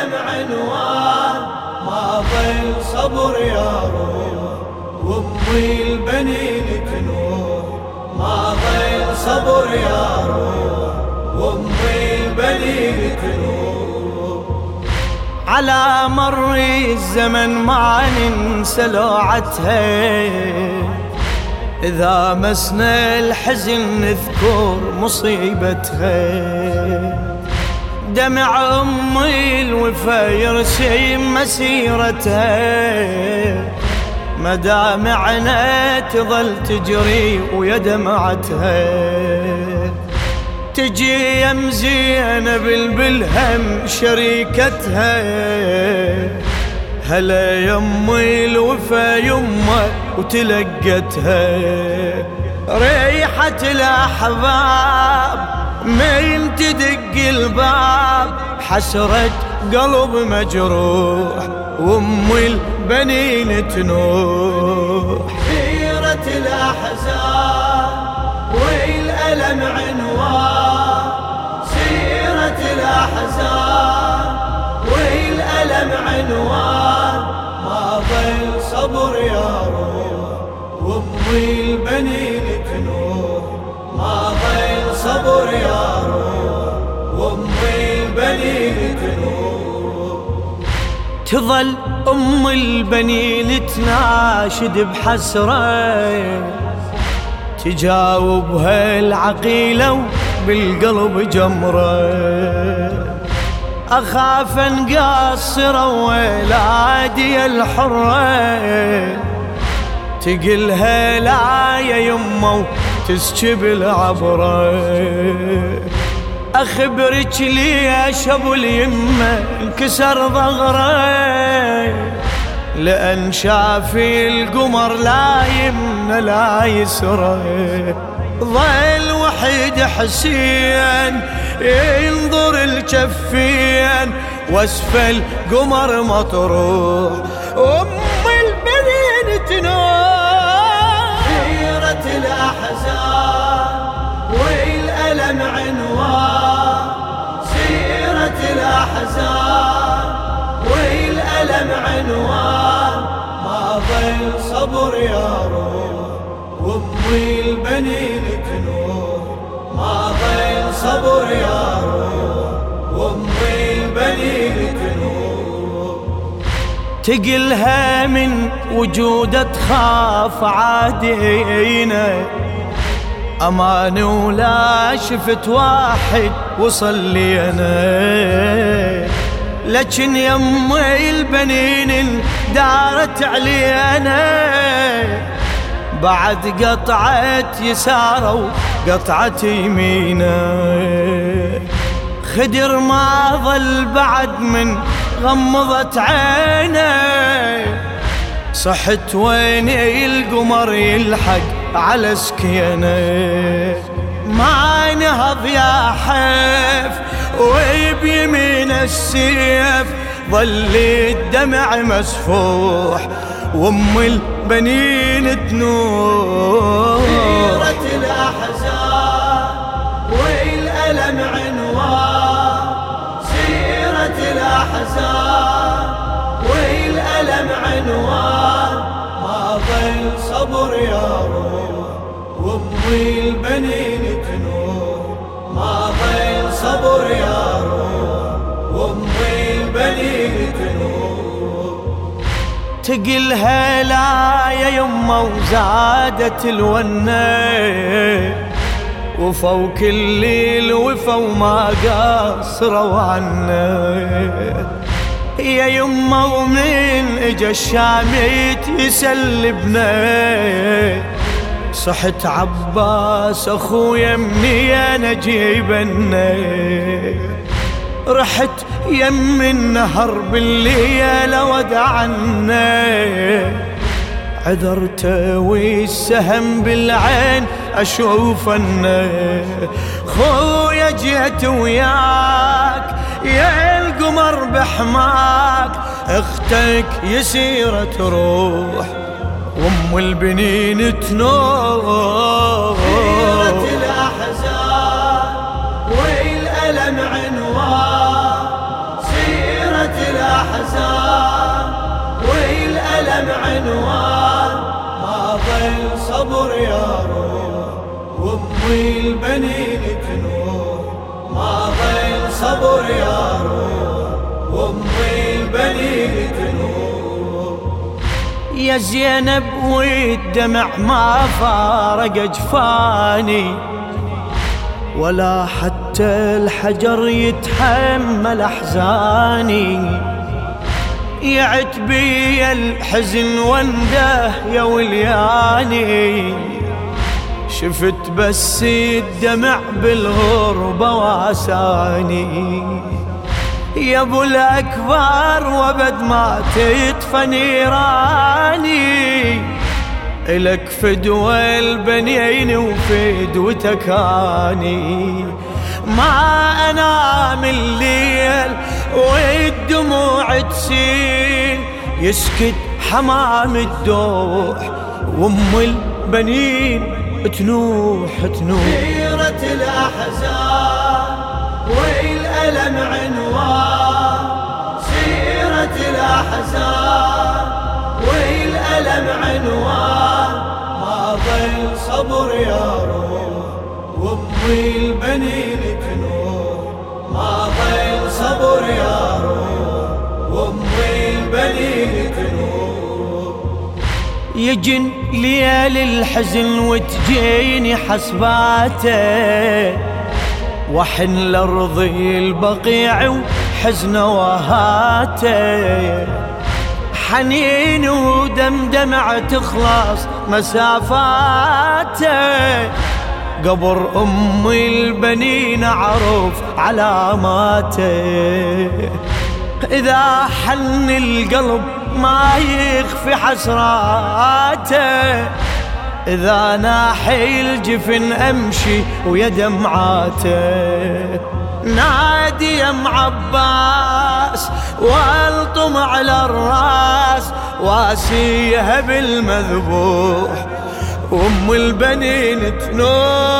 الألم عنوان. ما ضل صبر يا روح وامي البنين تنور ما ضل صبر يا روح وامي البنين تنور على مر الزمن ما ننسى لوعتها. إذا مسنا الحزن نذكر مصيبتها. دمع أمي الوفا يرسم مسيرتها مدامعنا تظل تجري ويا دمعتها تجي يم زينب بالهم شريكتها. هلا يمي الوفا يمه وتلقتها. ريحة الأحباب من تدق الباب حسرة قلب مجروح وأم البنين تنوح. حيرة الأحزان والألم عنوان. سيرة الأحزان والألم عنوان. ما ضل صبر يا روح وامي البنين تظل أم البنين تناشد بحسرة تجاوبها العقيلة بالقلب جمرة. أخاف نقصر ولادي الحرة تقلها لا يا يمة وتسكب العبرة. أخبرك ليش أبو اليمة انكسر ظهره لأن شافي القمر لا يمنى لا يسره ظل وحيد حسين ينظر الجفين واسفل قمر مطروح. ام الأحزان والألم عنوان. ما ضل صبر يا روح وامي البنين تنور ما ضل صبر يا روح وامي البنين تنور تقلها من وجودة تخاف عادينا أمان ولا شفت واحد وصل لي أنا لكن يمي البنين دارت علينا. بعد قطعت يساره وقطعت يمينه. خدر ما ظل بعد من غمضت عينه. صحت ويني القمر يلحق على سكينة؟ ما نهض يا حيف وبيمين السيف. ظل الدمع مسفوح وام البنين تنور ضل صبر يا روح وامي البنين تنور ما ضل صبر يا روح وامي البنين تنور تقلها لا يا يمه وزادت الونة وفوق الليل وفا وما قصروا عنا يا يمه ومن إجا الشاميت يسلبنا. صحت عباس أخويا مني أنا جيبنا. رحت يم النهر بالليل ودعنا عذرت والسهم بالعين أشوف خويا جيت وياك يا القمر بحماك أختك يسير تروح. وام البنين تنور سيرة الأحزان والألم عنوان. سيرة الأحزان والألم عنوان. ما ظل صبر يا روح. وامي البنين تنور صبر يا روح وامي البنين تنور يا زينب والدمع ما فارق جفاني ولا حتى الحجر يتحمل أحزاني. يعت بي الحزن وانده يا ولياني. شفت بس الدمع بالغربة واساني يا أبو الأكبر وبد ما تطفى نيراني إلك فدوى البنين وفدوتك اني ما انام الليل والدموع تسيل. يسكت حمام الدوح وأم البنين تنوح تنوح. سيرة الأحزان والألم عنوان. سيرة الأحزان والألم عنوان. ما ظل صبر يا روح وأمي البنين تنور ما ظل صبر يا روح وأمي البنين يجن ليل الحزن وتجيني حسباته. وحن لارضي البقيع وحزن وهاته. حنين ودمدمع تخلص مسافاته. قبر امي البنين عرف علاماته. إذا حن القلب ما يخفي حسراته. إذا ناحي الجفن أمشي ويا دمعاته. نادي يا عباس والطم على الراس واسيها بالمذبوح. وأم البنين تنور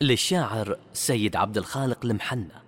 للشاعر سيد عبد الخالق المحنى